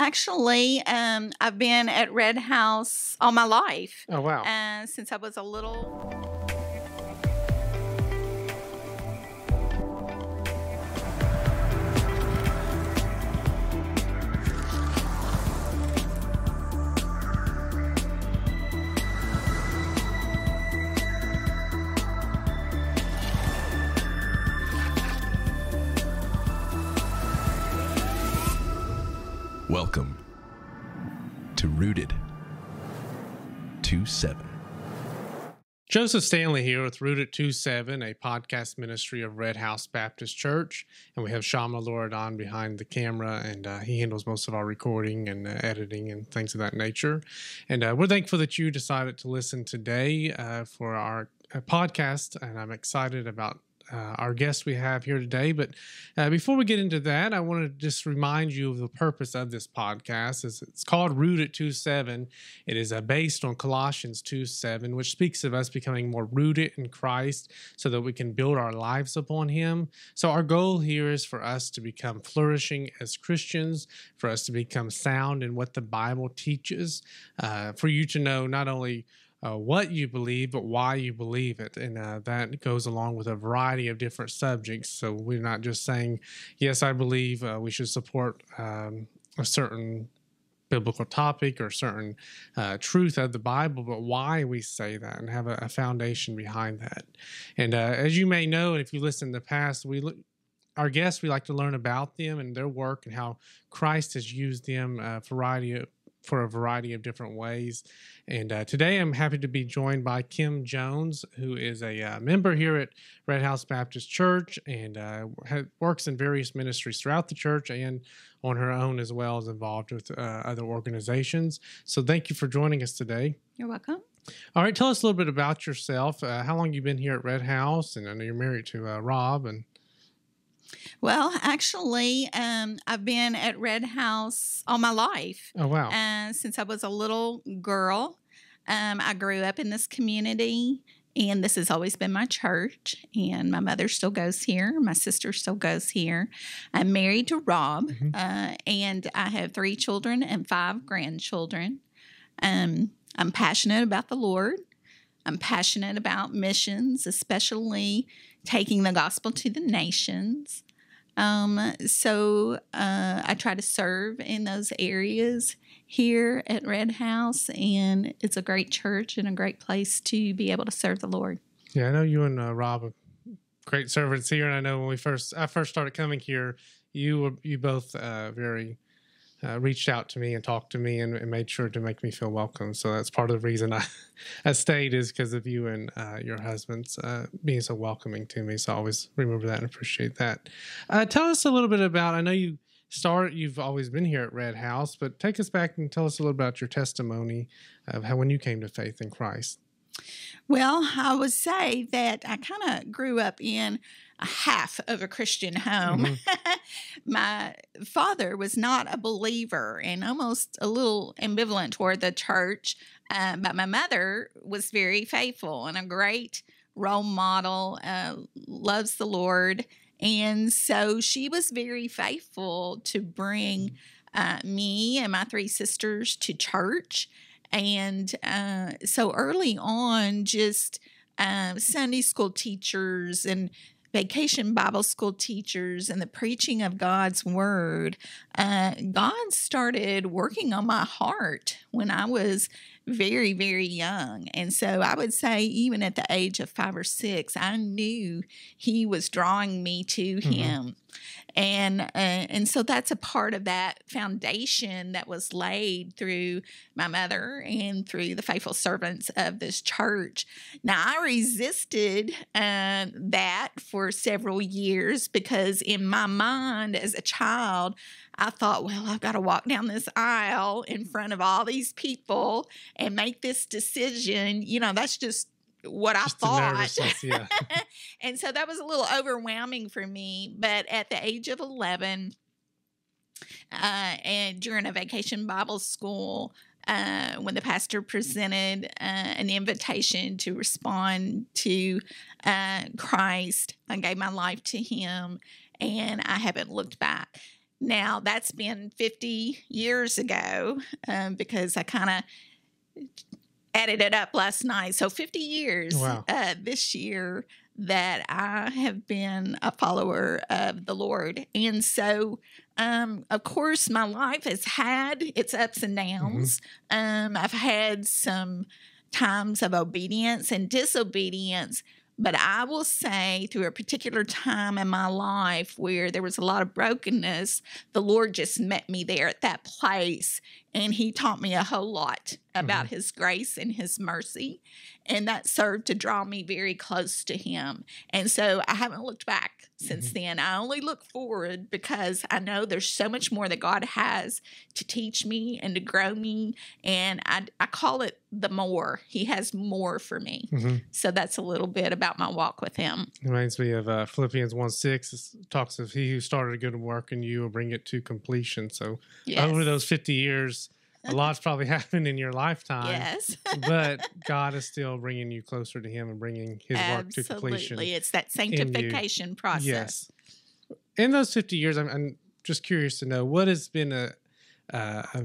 actually, um, I've been at Red House all my life. Oh, wow. Uh, since I was a little. Welcome to Rooted 2 7. Joseph Stanley here with Rooted 27, a podcast ministry of Red House Baptist Church. And we have Shama Loradon behind the camera, and uh, he handles most of our recording and uh, editing and things of that nature. And uh, we're thankful that you decided to listen today uh, for our uh, podcast, and I'm excited about uh, our guest we have here today. But uh, before we get into that, I want to just remind you of the purpose of this podcast. It's, it's called Rooted 2 7. It is uh, based on Colossians 2 7, which speaks of us becoming more rooted in Christ so that we can build our lives upon Him. So, our goal here is for us to become flourishing as Christians, for us to become sound in what the Bible teaches, uh, for you to know not only uh, what you believe, but why you believe it. And uh, that goes along with a variety of different subjects. So we're not just saying, yes, I believe uh, we should support um, a certain biblical topic or certain uh, truth of the Bible, but why we say that and have a, a foundation behind that. And uh, as you may know, if you listen in the past, we look. Our guests, we like to learn about them and their work and how Christ has used them a variety of, for a variety of different ways. And uh, today I'm happy to be joined by Kim Jones, who is a uh, member here at Red House Baptist Church and uh, ha- works in various ministries throughout the church and on her own as well as involved with uh, other organizations. So thank you for joining us today. You're welcome. All right, tell us a little bit about yourself. Uh, how long you been here at Red House? And I know you're married to uh, Rob and Well, actually, um, I've been at Red House all my life. oh wow, Uh, since I was a little girl, um, I grew up in this community, and this has always been my church. And my mother still goes here. My sister still goes here. I'm married to Rob, Mhm. uh, and I have three children and five grandchildren. Um, I'm passionate about the Lord. I'm passionate about missions, especially taking the gospel to the nations. Um, so uh, I try to serve in those areas here at Red House, and it's a great church and a great place to be able to serve the Lord. Yeah, I know you and uh, Rob are great servants here, and I know when we first I first started coming here, you were you both uh, very uh, reached out to me and talked to me and, and made sure to make me feel welcome. So that's part of the reason I I stayed is because of you and uh, your husbands uh, being so welcoming to me. So I always remember that and appreciate that. Uh, tell us a little bit about. I know you start. You've always been here at Red House, but take us back and tell us a little about your testimony of how when you came to faith in Christ. Well, I would say that I kind of grew up in a half of a Christian home. My father was not a believer and almost a little ambivalent toward the church, uh, but my mother was very faithful and a great role model, uh, loves the Lord. And so she was very faithful to bring uh, me and my three sisters to church. And uh, so early on, just uh, Sunday school teachers and vacation Bible school teachers and the preaching of God's word, uh, God started working on my heart when I was very, very young. And so I would say, even at the age of five or six, I knew He was drawing me to Mhm. Him. And uh, and so that's a part of that foundation that was laid through my mother and through the faithful servants of this church. Now I resisted uh, that for several years because in my mind as a child, I thought, well, I've got to walk down this aisle in front of all these people and make this decision. You know, that's just what I thought. yeah. and so that was a little overwhelming for me. But at the age of 11, uh, and during a vacation Bible school, uh, when the pastor presented uh, an invitation to respond to uh, Christ, I gave my life to Him, and I haven't looked back. Now, that's been 50 years ago um, because I kind of added it up last night. So 50 years Wow. uh, this year that I have been a follower of the Lord. And so, um, of course, my life has had its ups and downs. Um, I've had some times of obedience and disobedience. But I will say, through a particular time in my life where there was a lot of brokenness, the Lord just met me there at that place. And He taught me a whole lot about His grace and His mercy. And that served to draw me very close to Him. And so I haven't looked back since then. I only look forward because I know there's so much more that God has to teach me and to grow me. And I, I call it the more. He has more for me. hmm So that's a little bit about my walk with him. It Reminds me of uh, Philippians 1 6. It talks of he who started a good work in you will bring it to completion. So Yes. over those 50 years, a lot's probably happened in your lifetime. yes. but God is still bringing you closer to Him and bringing His work to completion. Absolutely. It's that sanctification process. Yes. In those 50 years, I'm, I'm just curious to know what has been a, uh, a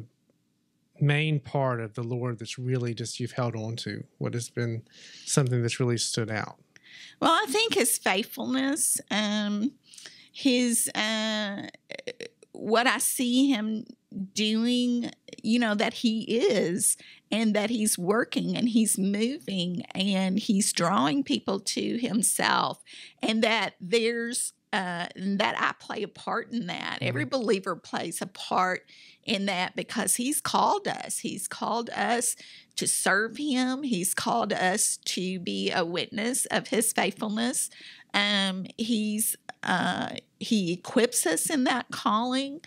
main part of the Lord that's really just you've held on to? What has been something that's really stood out? Well, I think his faithfulness, um, his uh, what I see him doing, you know, that he is and that he's working and he's moving and he's drawing people to himself, and that there's uh, and that I play a part in that. Every believer plays a part in that because he's called us. He's called us to serve him. He's called us to be a witness of his faithfulness. Um, he's uh, he equips us in that calling,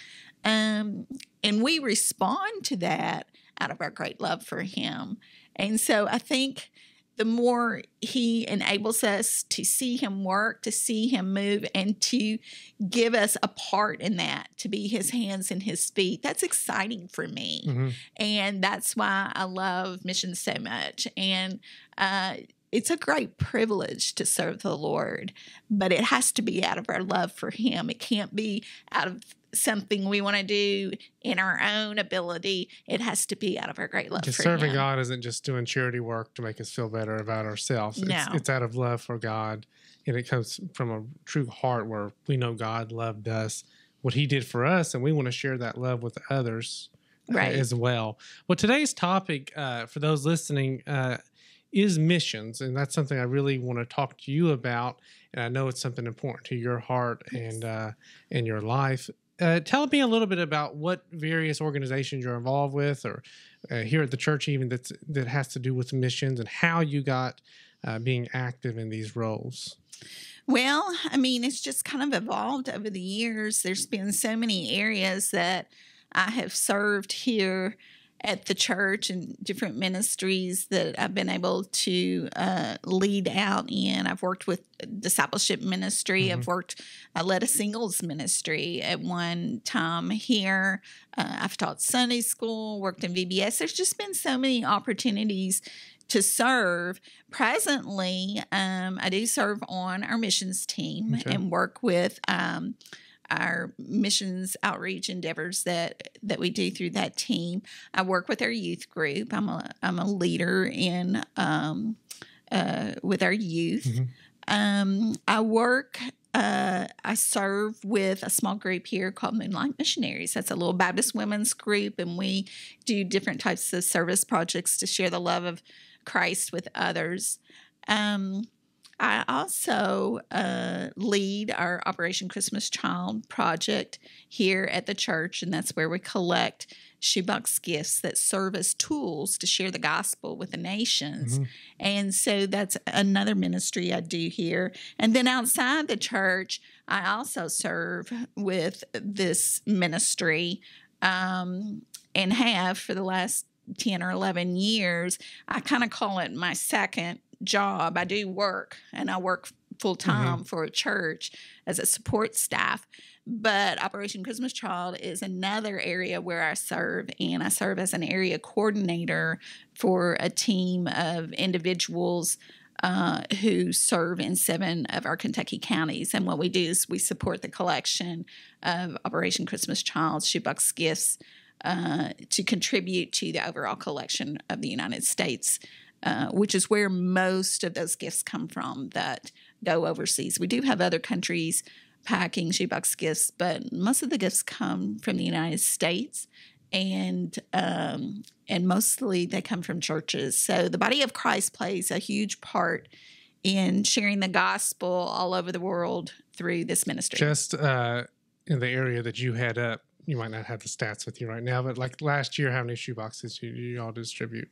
um, and we respond to that out of our great love for him. And so I think the more he enables us to see him work, to see him move, and to give us a part in that, to be his hands and his feet, that's exciting for me Mhm. and that's why I love missions so much. And uh, it's a great privilege to serve the Lord, but it has to be out of our love for Him. It can't be out of something we want to do in our own ability. It has to be out of our great love Just for serving Him. God isn't just doing charity work to make us feel better about ourselves. It's, No. it's out of love for God, and it comes from a true heart where we know God loved us, what He did for us, and we want to share that love with others uh, Right. as well. Well, today's topic uh, for those listening uh, is missions, and that's something I really want to talk to you about. And I know it's something important to your heart and uh, and your life. Uh, tell me a little bit about what various organizations you're involved with, or uh, here at the church, even that's that has to do with missions, and how you got uh, being active in these roles. Well, I mean, it's just kind of evolved over the years. There's been so many areas that I have served here at the church and different ministries that I've been able to uh, lead out in. I've worked with discipleship ministry. I've worked, I led a singles ministry at one time here. Uh, I've taught Sunday school, worked in VBS. There's just been so many opportunities to serve. Presently, um, I do serve on our missions team Okay. and work with um, our missions outreach endeavors that that we do through that team. I work with our youth group. I'm a I'm a leader in um, uh, with our youth. Mhm. Um, I work. Uh, I serve with a small group here called Moonlight Missionaries. That's a little Baptist women's group, and we do different types of service projects to share the love of Christ with others. Um, I also uh, lead our Operation Christmas Child project here at the church, and that's where we collect shoebox gifts that serve as tools to share the gospel with the nations. Mhm. And so that's another ministry I do here. And then outside the church, I also serve with this ministry um, and have for the last 10 or 11 years. I kind of call it my second job. I do work and I work full time for a church as a support staff. But Operation Christmas Child is another area where I serve, and I serve as an area coordinator for a team of individuals uh, who serve in seven of our Kentucky counties. And what we do is we support the collection of Operation Christmas Child shoebox gifts uh, to contribute to the overall collection of the United States, uh, which is where most of those gifts come from that go overseas. We do have other countries packing shoebox gifts, but most of the gifts come from the United States and um, and mostly they come from churches. So the body of Christ plays a huge part in sharing the gospel all over the world through this ministry. Just uh, in the area that you head up, you might not have the stats with you right now, but like last year, how many shoeboxes do you all distribute?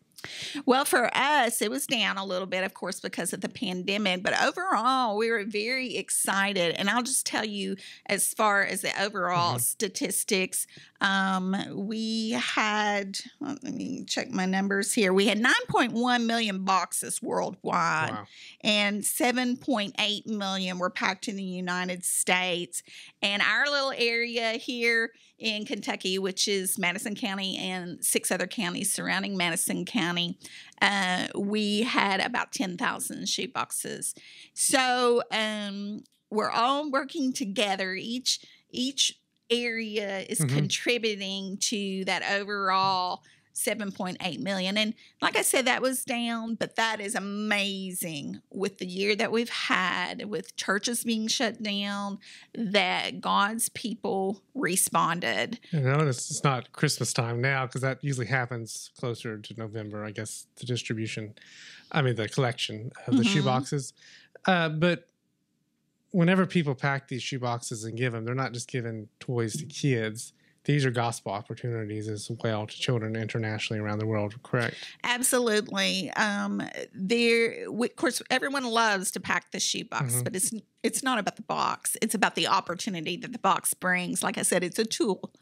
Well, for us, it was down a little bit, of course, because of the pandemic. But overall, we were very excited. And I'll just tell you, as far as the overall mm-hmm. statistics, um, we had, let me check my numbers here. We had 9.1 million boxes worldwide, wow. and 7.8 million were packed in the United States. And our little area here, in Kentucky, which is Madison County and six other counties surrounding Madison County, uh, we had about 10,000 shoe boxes. So um, we're all working together. Each each area is mm-hmm. contributing to that overall 7.8 million. And like I said, that was down, but that is amazing with the year that we've had, with churches being shut down, that God's people responded. Know, it's, it's not Christmas time now because that usually happens closer to November, I guess, the distribution, I mean, the collection of the mm-hmm. shoe boxes. Uh, but whenever people pack these shoe boxes and give them, they're not just giving toys to kids these are gospel opportunities as well to children internationally around the world, correct? Absolutely. Um, there, of course, everyone loves to pack the shoe box, mm-hmm. but it's it's not about the box. It's about the opportunity that the box brings. Like I said, it's a tool,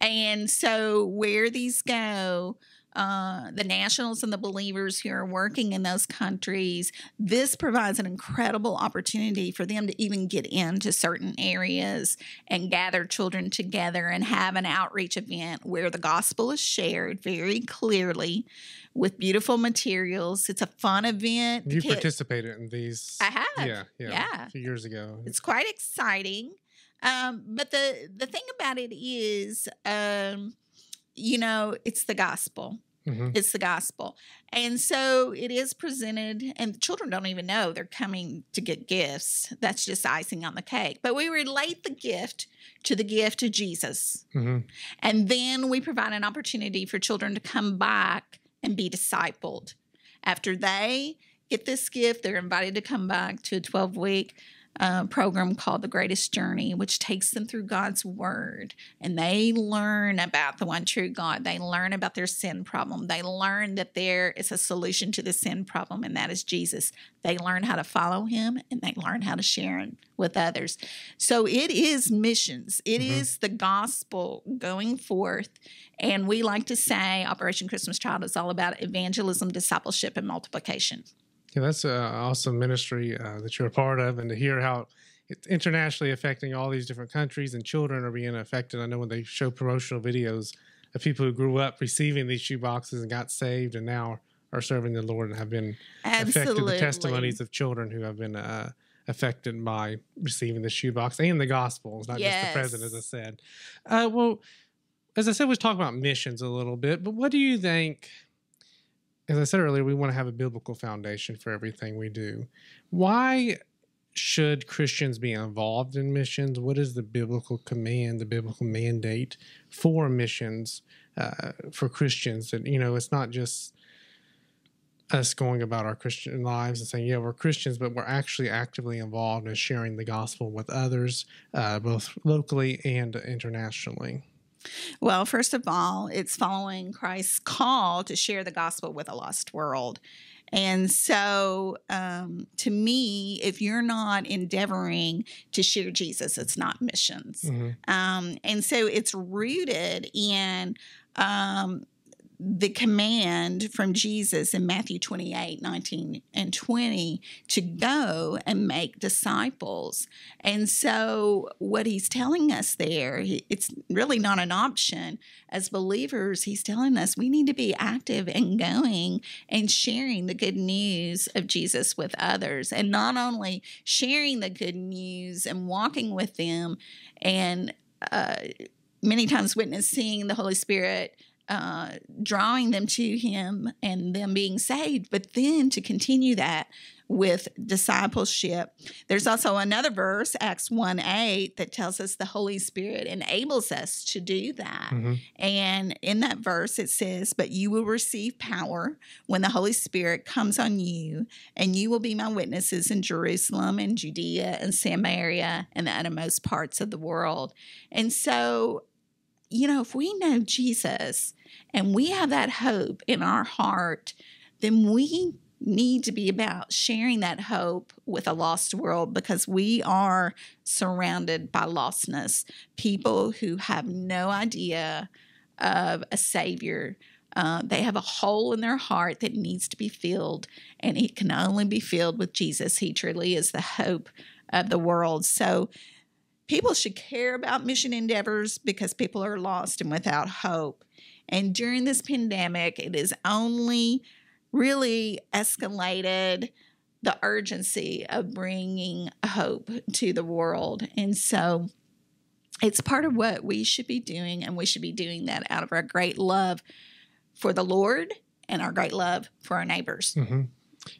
and so where these go uh, the nationals and the believers who are working in those countries, this provides an incredible opportunity for them to even get into certain areas and gather children together and have an outreach event where the gospel is shared very clearly with beautiful materials. It's a fun event. You participated in these. I have. Yeah, yeah. yeah. A few years ago. It's quite exciting. Um, but the the thing about it is um, you know, it's the gospel. Mm-hmm. It's the gospel. And so it is presented, and the children don't even know they're coming to get gifts. That's just icing on the cake. But we relate the gift to the gift of Jesus. Mm-hmm. And then we provide an opportunity for children to come back and be discipled. After they get this gift, they're invited to come back to a 12 week uh, program called The Greatest Journey, which takes them through God's Word. And they learn about the one true God. They learn about their sin problem. They learn that there is a solution to the sin problem, and that is Jesus. They learn how to follow Him and they learn how to share it with others. So it is missions, It mm-hmm. is the gospel going forth. And we like to say Operation Christmas Child is all about evangelism, discipleship, and multiplication. Yeah, that's an awesome ministry uh, that you're a part of, and to hear how it's internationally affecting all these different countries and children are being affected. I know when they show promotional videos of people who grew up receiving these shoe boxes and got saved and now are serving the Lord and have been Absolutely. affected. The testimonies of children who have been uh, affected by receiving the shoebox and the gospel. It's not yes. just the present, as I said. Uh, well, as I said, we talk about missions a little bit, but what do you think? As I said earlier, we want to have a biblical foundation for everything we do. Why should Christians be involved in missions? What is the biblical command, the biblical mandate for missions uh, for Christians? That you know, it's not just us going about our Christian lives and saying, "Yeah, we're Christians," but we're actually actively involved in sharing the gospel with others, uh, both locally and internationally. Well, first of all, it's following Christ's call to share the gospel with a lost world. And so, um, to me, if you're not endeavoring to share Jesus, it's not missions. Mm-hmm. Um, and so, it's rooted in um, the command from Jesus in Matthew 28 19 and 20 to go and make disciples. And so, what he's telling us there, it's really not an option. As believers, he's telling us we need to be active and going and sharing the good news of Jesus with others. And not only sharing the good news and walking with them and uh, many times witnessing the Holy Spirit uh, drawing them to Him and them being saved, but then to continue that with discipleship. There's also another verse, Acts 1 8, that tells us the Holy Spirit enables us to do that. Mm-hmm. And in that verse, it says, But you will receive power when the Holy Spirit comes on you, and you will be my witnesses in Jerusalem and Judea and Samaria and the uttermost parts of the world. And so, you know, if we know Jesus and we have that hope in our heart, then we need to be about sharing that hope with a lost world because we are surrounded by lostness, people who have no idea of a savior. Uh, they have a hole in their heart that needs to be filled, and it can only be filled with Jesus. He truly is the hope of the world. So, people should care about mission endeavors because people are lost and without hope. And during this pandemic, it has only really escalated the urgency of bringing hope to the world. And so it's part of what we should be doing, and we should be doing that out of our great love for the Lord and our great love for our neighbors. Mm-hmm.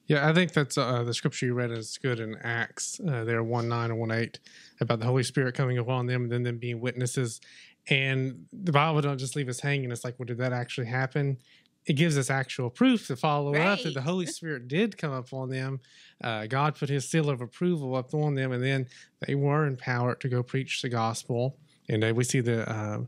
Yeah, I think that's uh, the scripture you read is good in Acts. Uh, there, one nine and one eight, about the Holy Spirit coming upon them and then them being witnesses. And the Bible don't just leave us hanging. It's like, well, did that actually happen? It gives us actual proof to follow right. up that the Holy Spirit did come upon them. Uh, God put His seal of approval up on them, and then they were empowered to go preach the gospel. And uh, we see the uh,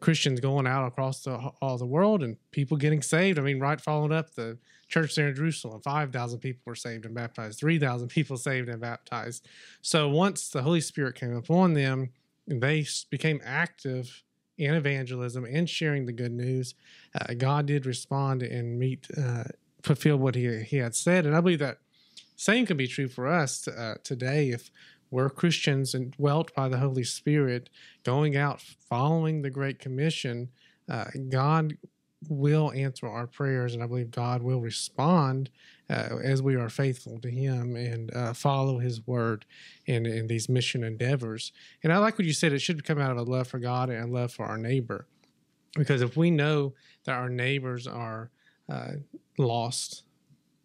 Christians going out across the, all the world and people getting saved. I mean, right following up the church there in Jerusalem, 5,000 people were saved and baptized, 3,000 people saved and baptized. So once the Holy Spirit came upon them, they became active in evangelism and sharing the good news. Uh, God did respond and meet, uh, fulfill what he, he had said. And I believe that same can be true for us uh, today if we're Christians and dwelt by the Holy Spirit, going out following the Great Commission. Uh, God will answer our prayers, and I believe God will respond uh, as we are faithful to Him and uh, follow His word in, in these mission endeavors. And I like what you said, it should come out of a love for God and a love for our neighbor. Because if we know that our neighbors are uh, lost,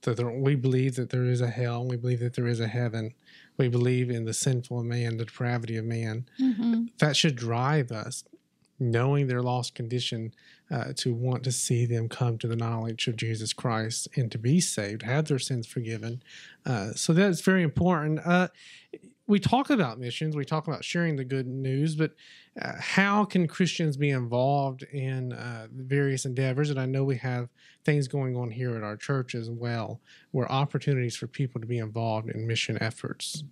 that we believe that there is a hell, we believe that there is a heaven, we believe in the sinful man, the depravity of man, mm-hmm. that should drive us knowing their lost condition, uh, to want to see them come to the knowledge of Jesus Christ and to be saved, have their sins forgiven. Uh, so that's very important. Uh, we talk about missions, we talk about sharing the good news, but uh, how can Christians be involved in uh, various endeavors? And I know we have things going on here at our church as well, where opportunities for people to be involved in mission efforts.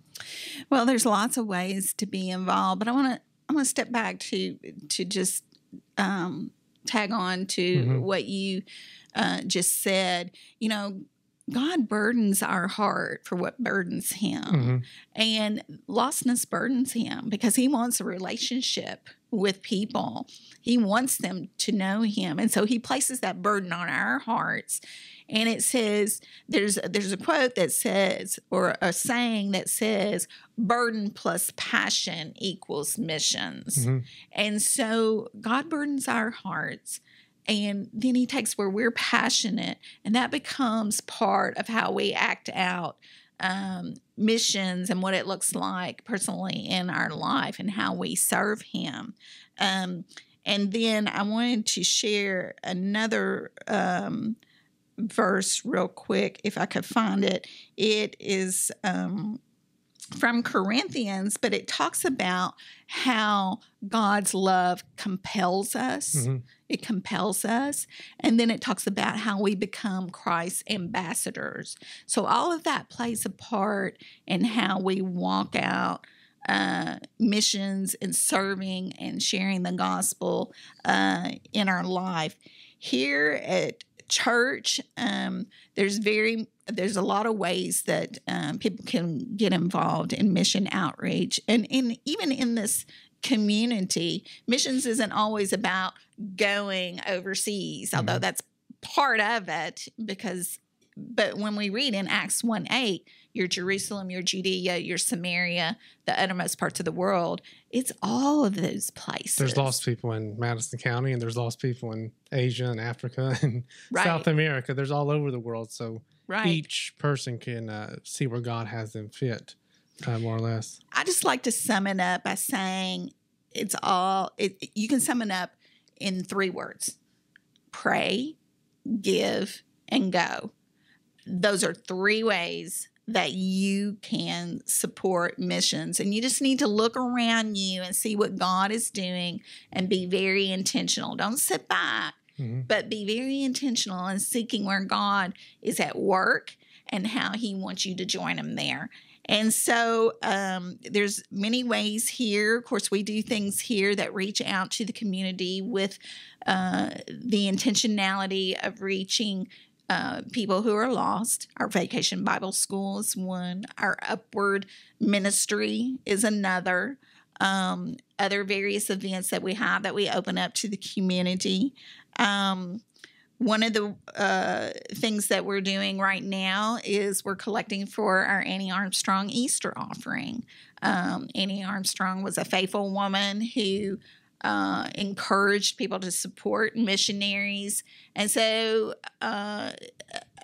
Well, there's lots of ways to be involved, but I want to I'm going to step back to to just um, tag on to mm-hmm. what you uh, just said. You know, God burdens our heart for what burdens Him, mm-hmm. and lostness burdens Him because He wants a relationship with people. He wants them to know Him, and so He places that burden on our hearts and it says there's there's a quote that says or a saying that says burden plus passion equals missions mm-hmm. and so god burdens our hearts and then he takes where we're passionate and that becomes part of how we act out um, missions and what it looks like personally in our life and how we serve him um, and then i wanted to share another um, verse real quick if I could find it. It is um, from Corinthians, but it talks about how God's love compels us. Mm-hmm. It compels us. And then it talks about how we become Christ's ambassadors. So all of that plays a part in how we walk out uh, missions and serving and sharing the gospel uh, in our life here at church, um, there's very there's a lot of ways that um, people can get involved in mission outreach, and in even in this community, missions isn't always about going overseas, mm-hmm. although that's part of it because but when we read in Acts 1 8, your Jerusalem, your Judea, your Samaria, the uttermost parts of the world, it's all of those places. There's lost people in Madison County, and there's lost people in Asia and Africa and right. South America. There's all over the world. So right. each person can uh, see where God has them fit, uh, more or less. I just like to sum it up by saying it's all, it, you can sum it up in three words pray, give, and go those are three ways that you can support missions. And you just need to look around you and see what God is doing and be very intentional. Don't sit back, mm-hmm. but be very intentional in seeking where God is at work and how He wants you to join Him there. And so um, there's many ways here. Of course, we do things here that reach out to the community with uh, the intentionality of reaching uh, people who are lost. Our Vacation Bible School is one. Our Upward Ministry is another. Um, other various events that we have that we open up to the community. Um, one of the uh, things that we're doing right now is we're collecting for our Annie Armstrong Easter offering. Um, Annie Armstrong was a faithful woman who uh, encouraged people to support missionaries. And so uh,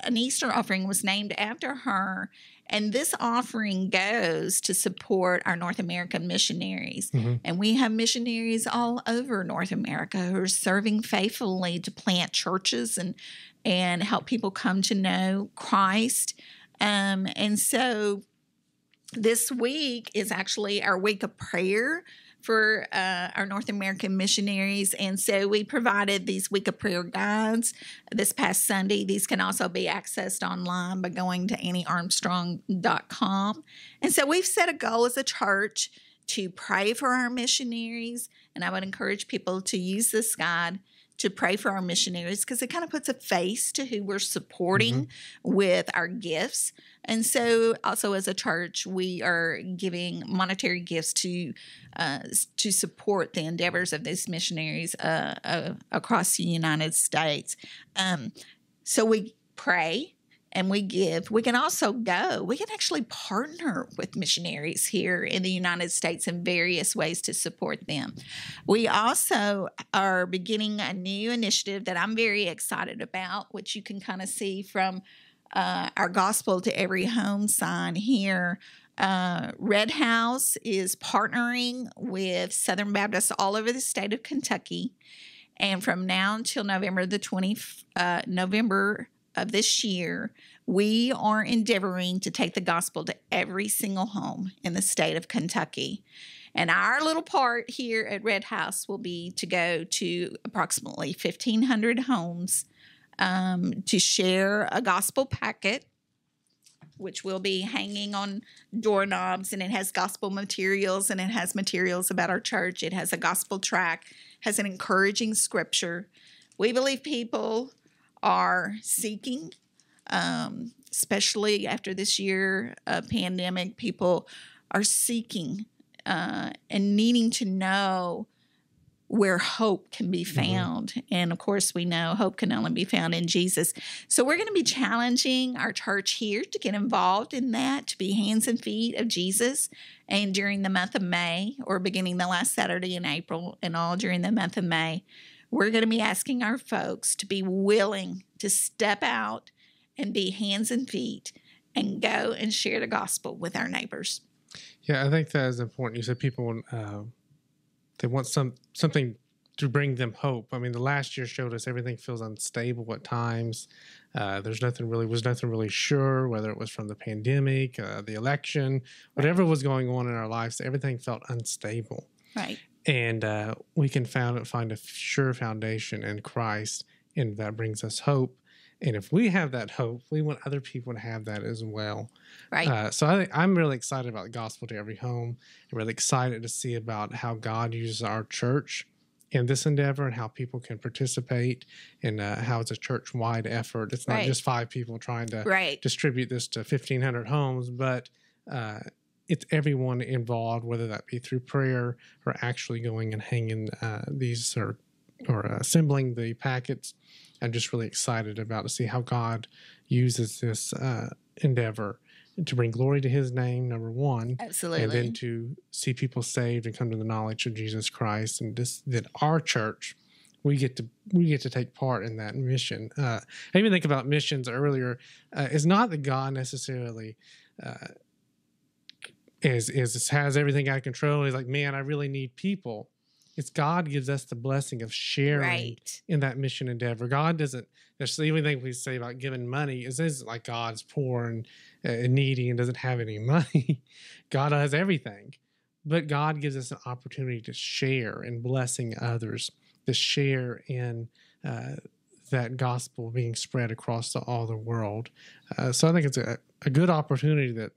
an Easter offering was named after her. And this offering goes to support our North American missionaries. Mm-hmm. And we have missionaries all over North America who are serving faithfully to plant churches and, and help people come to know Christ. Um, and so this week is actually our week of prayer for uh, our North American missionaries. And so we provided these week of prayer guides this past Sunday. These can also be accessed online by going to anniearmstrong.com. And so we've set a goal as a church to pray for our missionaries. And I would encourage people to use this guide to pray for our missionaries because it kind of puts a face to who we're supporting mm-hmm. with our gifts. And so, also as a church, we are giving monetary gifts to uh, to support the endeavors of these missionaries uh, uh, across the United States. Um, so we pray and we give, we can also go. We can actually partner with missionaries here in the United States in various ways to support them. We also are beginning a new initiative that I'm very excited about, which you can kind of see from uh, our gospel to every home sign here. Uh, Red House is partnering with Southern Baptists all over the state of Kentucky. And from now until November the 20th, uh, November of this year, we are endeavoring to take the gospel to every single home in the state of Kentucky. And our little part here at Red House will be to go to approximately 1,500 homes um, to share a gospel packet, which will be hanging on doorknobs, and it has gospel materials and it has materials about our church. It has a gospel track, has an encouraging scripture. We believe people are seeking, um, especially after this year uh, pandemic, people are seeking uh, and needing to know where hope can be mm-hmm. found. Mm-hmm. And of course, we know hope can only be found in Jesus. So we're going to be challenging our church here to get involved in that, to be hands and feet of Jesus. And during the month of May, or beginning the last Saturday in April, and all during the month of May, we're going to be asking our folks to be willing to step out and be hands and feet and go and share the gospel with our neighbors. Yeah, I think that is important. You said people uh, they want some something to bring them hope. I mean, the last year showed us everything feels unstable at times. Uh, there's nothing really was nothing really sure whether it was from the pandemic, uh, the election, whatever was going on in our lives. Everything felt unstable. Right. And uh, we can found find a sure foundation in Christ, and that brings us hope. And if we have that hope, we want other people to have that as well. Right. Uh, so I, I'm really excited about the gospel to every home. I'm really excited to see about how God uses our church in this endeavor and how people can participate and uh, how it's a church wide effort. It's not Right. just five people trying to Right. distribute this to 1,500 homes, but uh, it's everyone involved, whether that be through prayer or actually going and hanging uh, these or or assembling the packets. I'm just really excited about to see how God uses this uh, endeavor to bring glory to His name. Number one, Absolutely. and then to see people saved and come to the knowledge of Jesus Christ, and this that our church we get to we get to take part in that mission. Uh, I even think about missions earlier. Uh, it's not that God necessarily uh, is is has everything out of control. He's like, man, I really need people. It's God gives us the blessing of sharing right. in that mission endeavor. God doesn't The only thing we say about giving money is isn't like God's poor and uh, needy and doesn't have any money. God has everything, but God gives us an opportunity to share in blessing others, to share in uh, that gospel being spread across the, all the world. Uh, so I think it's a, a good opportunity that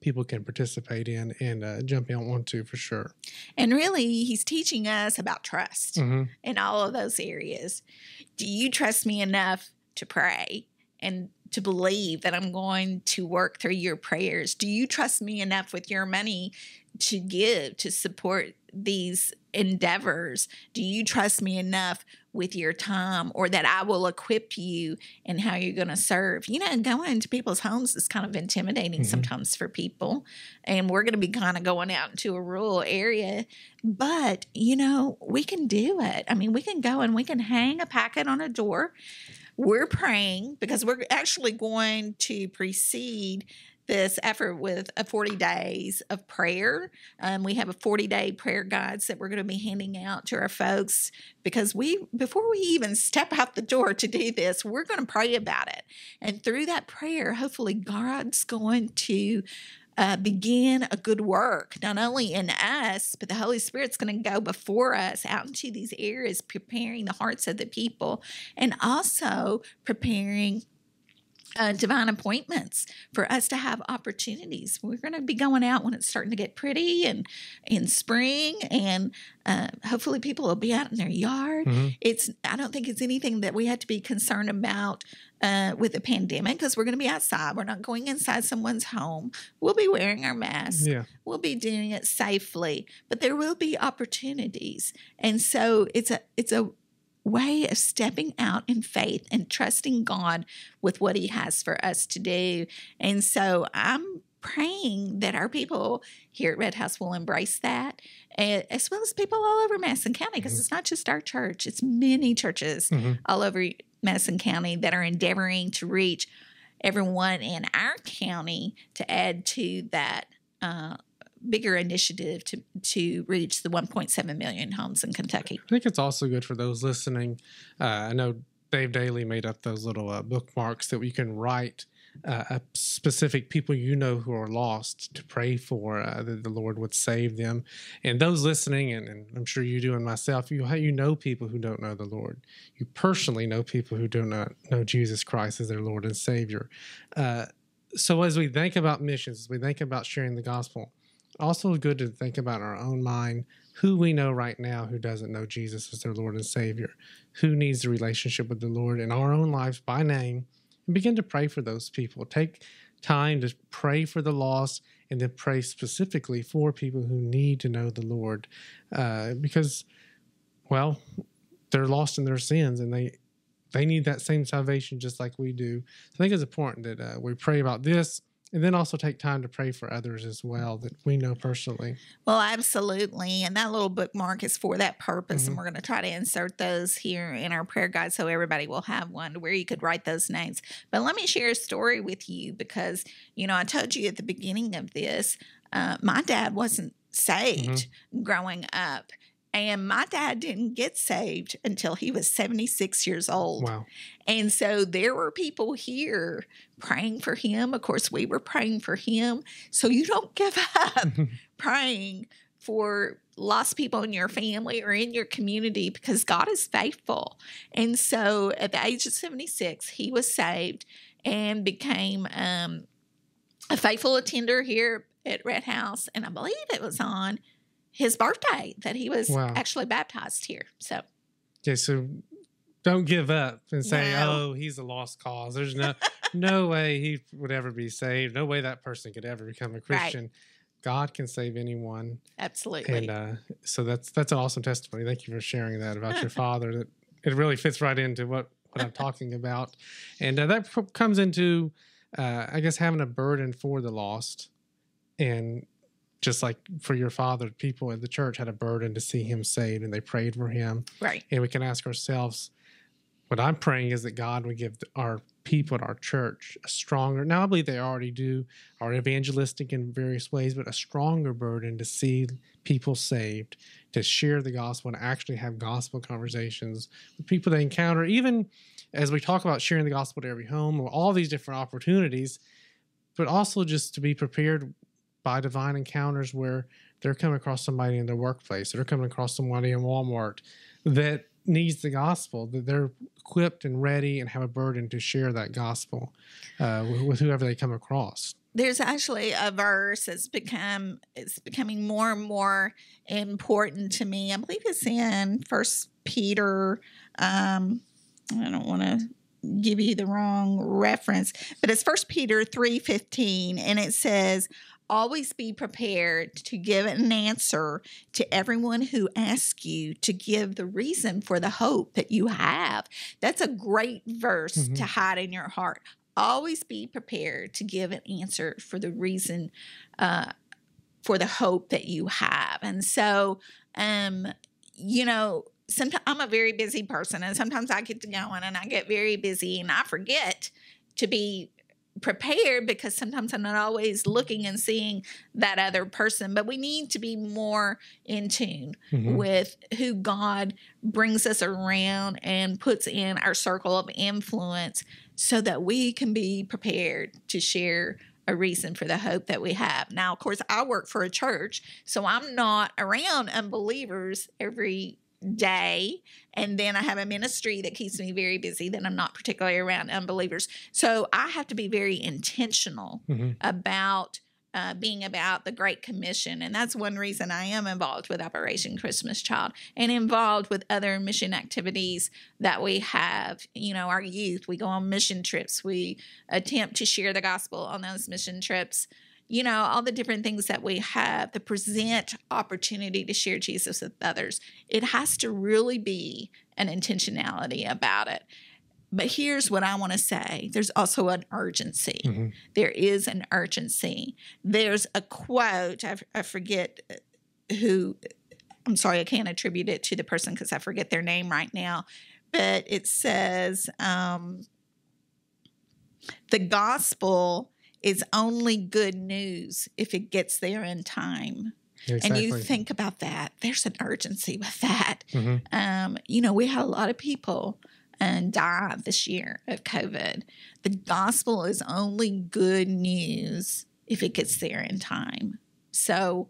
people can participate in and uh, jump in onto for sure. And really, he's teaching us about trust hmm in all of those areas. Do you trust me enough to pray and to believe that I'm going to work through your prayers? Do you trust me enough with your money to give to support these endeavors? Do you trust me enough with your time or that I will equip you in how you're going to serve? You know, going into people's homes is kind of intimidating Mhm. sometimes for people. And we're going to be kind of going out into a rural area but, you know, we can do it. I mean, we can go and we can hang a packet on a door. We're praying because we're actually going to precede this effort with a 40 days of prayer. Um, we have a 40 day prayer guides that we're going to be handing out to our folks because we, before we even step out the door to do this, we're going to pray about it. And through that prayer, hopefully, God's going to uh, begin a good work, not only in us, but the Holy Spirit's going to go before us out into these areas, preparing the hearts of the people and also preparing. Uh, divine appointments for us to have opportunities. We're going to be going out when it's starting to get pretty and in spring, and uh, hopefully people will be out in their yard. hmm It's I don't think it's anything that we have to be concerned about uh, with the pandemic because we're going to be outside. We're not going inside someone's home. We'll be wearing our masks. Yeah. We'll be doing it safely, but there will be opportunities, and so it's a it's a way of stepping out in faith and trusting God with what He has for us to do. And so I'm praying that our people here at Red House will embrace that, eh, as well as people all over Madison County, because Mhm. it's not just our church; it's many churches hmm all over Madison County that are endeavoring to reach everyone in our county to add to that uh, bigger initiative to to reach the 1.7 million homes in Kentucky. I think it's also good for those listening. Uh, I know Dave Daly made up those little uh, bookmarks that we can write uh, a specific people you know who are lost to pray for uh, that the Lord would save them. And those listening, and, and I'm sure you do, and myself, you you know people who don't know the Lord. You personally know people who do not know Jesus Christ as their Lord and Savior. Uh, so as we think about missions, as we think about sharing the gospel, also good to think about our own mind who we know right now who doesn't know Jesus as their Lord and Savior, who needs a relationship with the Lord in our own lives by name, and begin to pray for those people. Take time to pray for the lost and then pray specifically for people who need to know the Lord uh, because, well, they're lost in their sins and they they need that same salvation just like we do. So I think it's important that uh, we pray about this and then also take time to pray for others as well that we know personally. Well, absolutely. And that little bookmark is for that purpose. And Mhm. we're going to try to insert those here in our prayer guide so everybody will have one where you could write those names. But let me share a story with you because, you know, I told you at the beginning of this, uh, my dad wasn't saved growing up. And my dad didn't get saved until he was 76 years old. Wow. And so there were people here praying for him. Of course, we were praying for him. So you don't give up praying for lost people in your family or in your community because God is faithful. And so at the age of 76, he was saved and became um, a faithful attender here at Red House. And I believe it was on his birthday that he was Wow. actually baptized here. So Okay, so don't give up and say, No. "Oh, he's a lost cause." There's no no way he would ever be saved. No way that person could ever become a Christian. God can save anyone, absolutely. and uh, so that's that's an awesome testimony. Thank you for sharing that about your father. That it really fits right into what what I'm talking about, and uh, that comes into, uh, I guess, having a burden for the lost, and just like for your father, people in the church had a burden to see him saved, and they prayed for him right. and we can ask ourselves what i'm praying is that god would give our people at our church a stronger now i believe they already do are evangelistic in various ways but a stronger burden to see people saved to share the gospel and actually have gospel conversations with people they encounter even as we talk about sharing the gospel to every home or all these different opportunities but also just to be prepared by divine encounters where they're coming across somebody in their workplace, they're coming across somebody in Walmart that needs the gospel, that they're equipped and ready and have a burden to share that gospel uh, with, whoever they come across. There's actually a verse that's become it's becoming more and more important to me. I believe it's in First Peter. Um, I don't want to give you the wrong reference, but it's First Peter three fifteen, and it says, "Always be prepared to give an answer to everyone who asks you to give the reason for the hope that you have." That's a great verse Mhm. to hide in your heart. Always be prepared to give an answer for the reason, uh, for the hope that you have, and so, um, you know sometimes I'm a very busy person and sometimes I get to going and I get very busy and I forget to be prepared because sometimes I'm not always looking and seeing that other person. But we need to be more in tune Mhm. with who God brings us around and puts in our circle of influence so that we can be prepared to share a reason for the hope that we have. Now, of course, I work for a church, so I'm not around unbelievers every day and then I have a ministry that keeps me very busy that I'm not particularly around unbelievers. So I have to be very intentional Mhm. about uh, being about the Great Commission. And that's one reason I am involved with Operation Christmas Child and involved with other mission activities that we have. You know, our youth, we go on mission trips, we attempt to share the gospel on those mission trips. You know, all the different things that we have the present opportunity to share Jesus with others. It has to really be an intentionality about it. But here's what I want to say there's also an urgency Mhm. there is an urgency. There's a quote, I, I forget who, I'm sorry, I can't attribute it to the person because I forget their name right now, but it says, um, the gospel is only good news if it gets there in time. Exactly. And you think about that, there's an urgency with that. Mhm. Um, you know, we had a lot of people and die this year of COVID. The gospel is only good news if it gets there in time. So,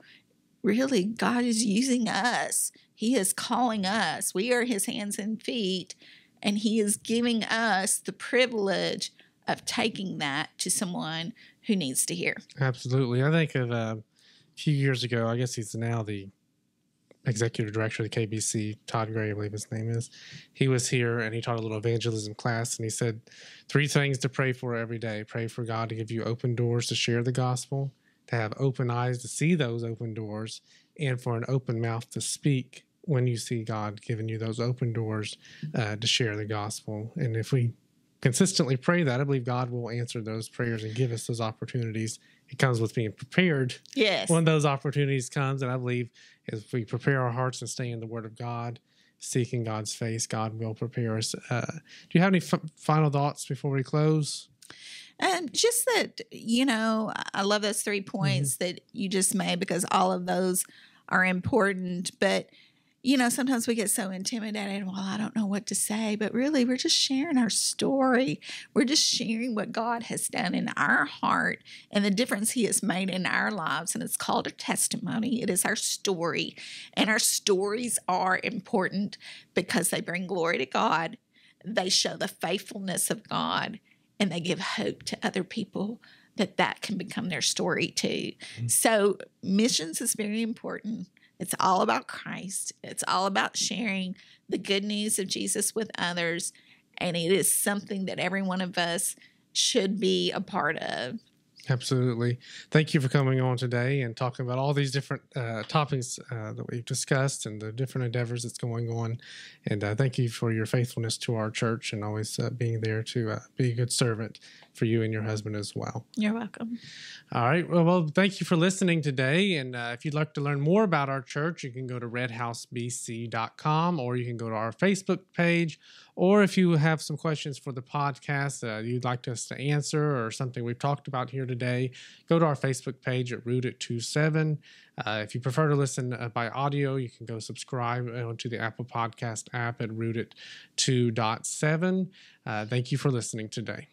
really, God is using us. He is calling us. We are His hands and feet, and He is giving us the privilege of taking that to someone who needs to hear. Absolutely. I think of uh, a few years ago, I guess he's now the executive director of the KBC, Todd Gray, I believe his name is. He was here and he taught a little evangelism class and he said three things to pray for every day. Pray for God to give you open doors to share the gospel, to have open eyes to see those open doors, and for an open mouth to speak when you see God giving you those open doors uh, to share the gospel. And if we consistently pray that, I believe God will answer those prayers and give us those opportunities. It comes with being prepared Yes. when those opportunities comes, and I believe if we prepare our hearts and stay in the Word of God, seeking God's face, God will prepare us. Uh, do you have any f- final thoughts before we close? Um, just that, you know, I love those three points that you just made because all of those are important. But, you know, sometimes we get so intimidated. Well, I don't know what to say. But really, we're just sharing our story. We're just sharing what God has done in our heart and the difference He has made in our lives. And it's called a testimony, it is our story. And our stories are important because they bring glory to God, they show the faithfulness of God and they give hope to other people that that can become their story too. Mm. So missions is very important. It's all about Christ. It's all about sharing the good news of Jesus with others. And it is something that every one of us should be a part of. Absolutely. Thank you for coming on today and talking about all these different uh, topics uh, that we've discussed and the different endeavors that's going on. And uh, thank you for your faithfulness to our church and always uh, being there to uh, be a good servant for you and your husband as well. You're welcome. All right. Well, well thank you for listening today. And uh, if you'd like to learn more about our church, you can go to redhousebc.com or you can go to our Facebook page. Or if you have some questions for the podcast uh, you'd like us to answer or something we've talked about here today, go to our Facebook page at Rooted27. Uh, if you prefer to listen uh, by audio, you can go subscribe uh, to the Apple Podcast app at Rooted 2.7. Uh, thank you for listening today.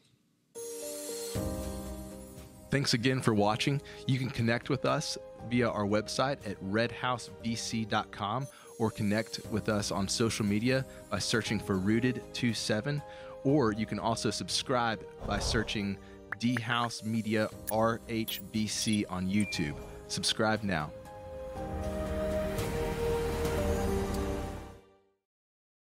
Thanks again for watching. You can connect with us via our website at redhousebc.com or connect with us on social media by searching for Rooted27. Or you can also subscribe by searching Red House Media RHBC on YouTube. Subscribe now.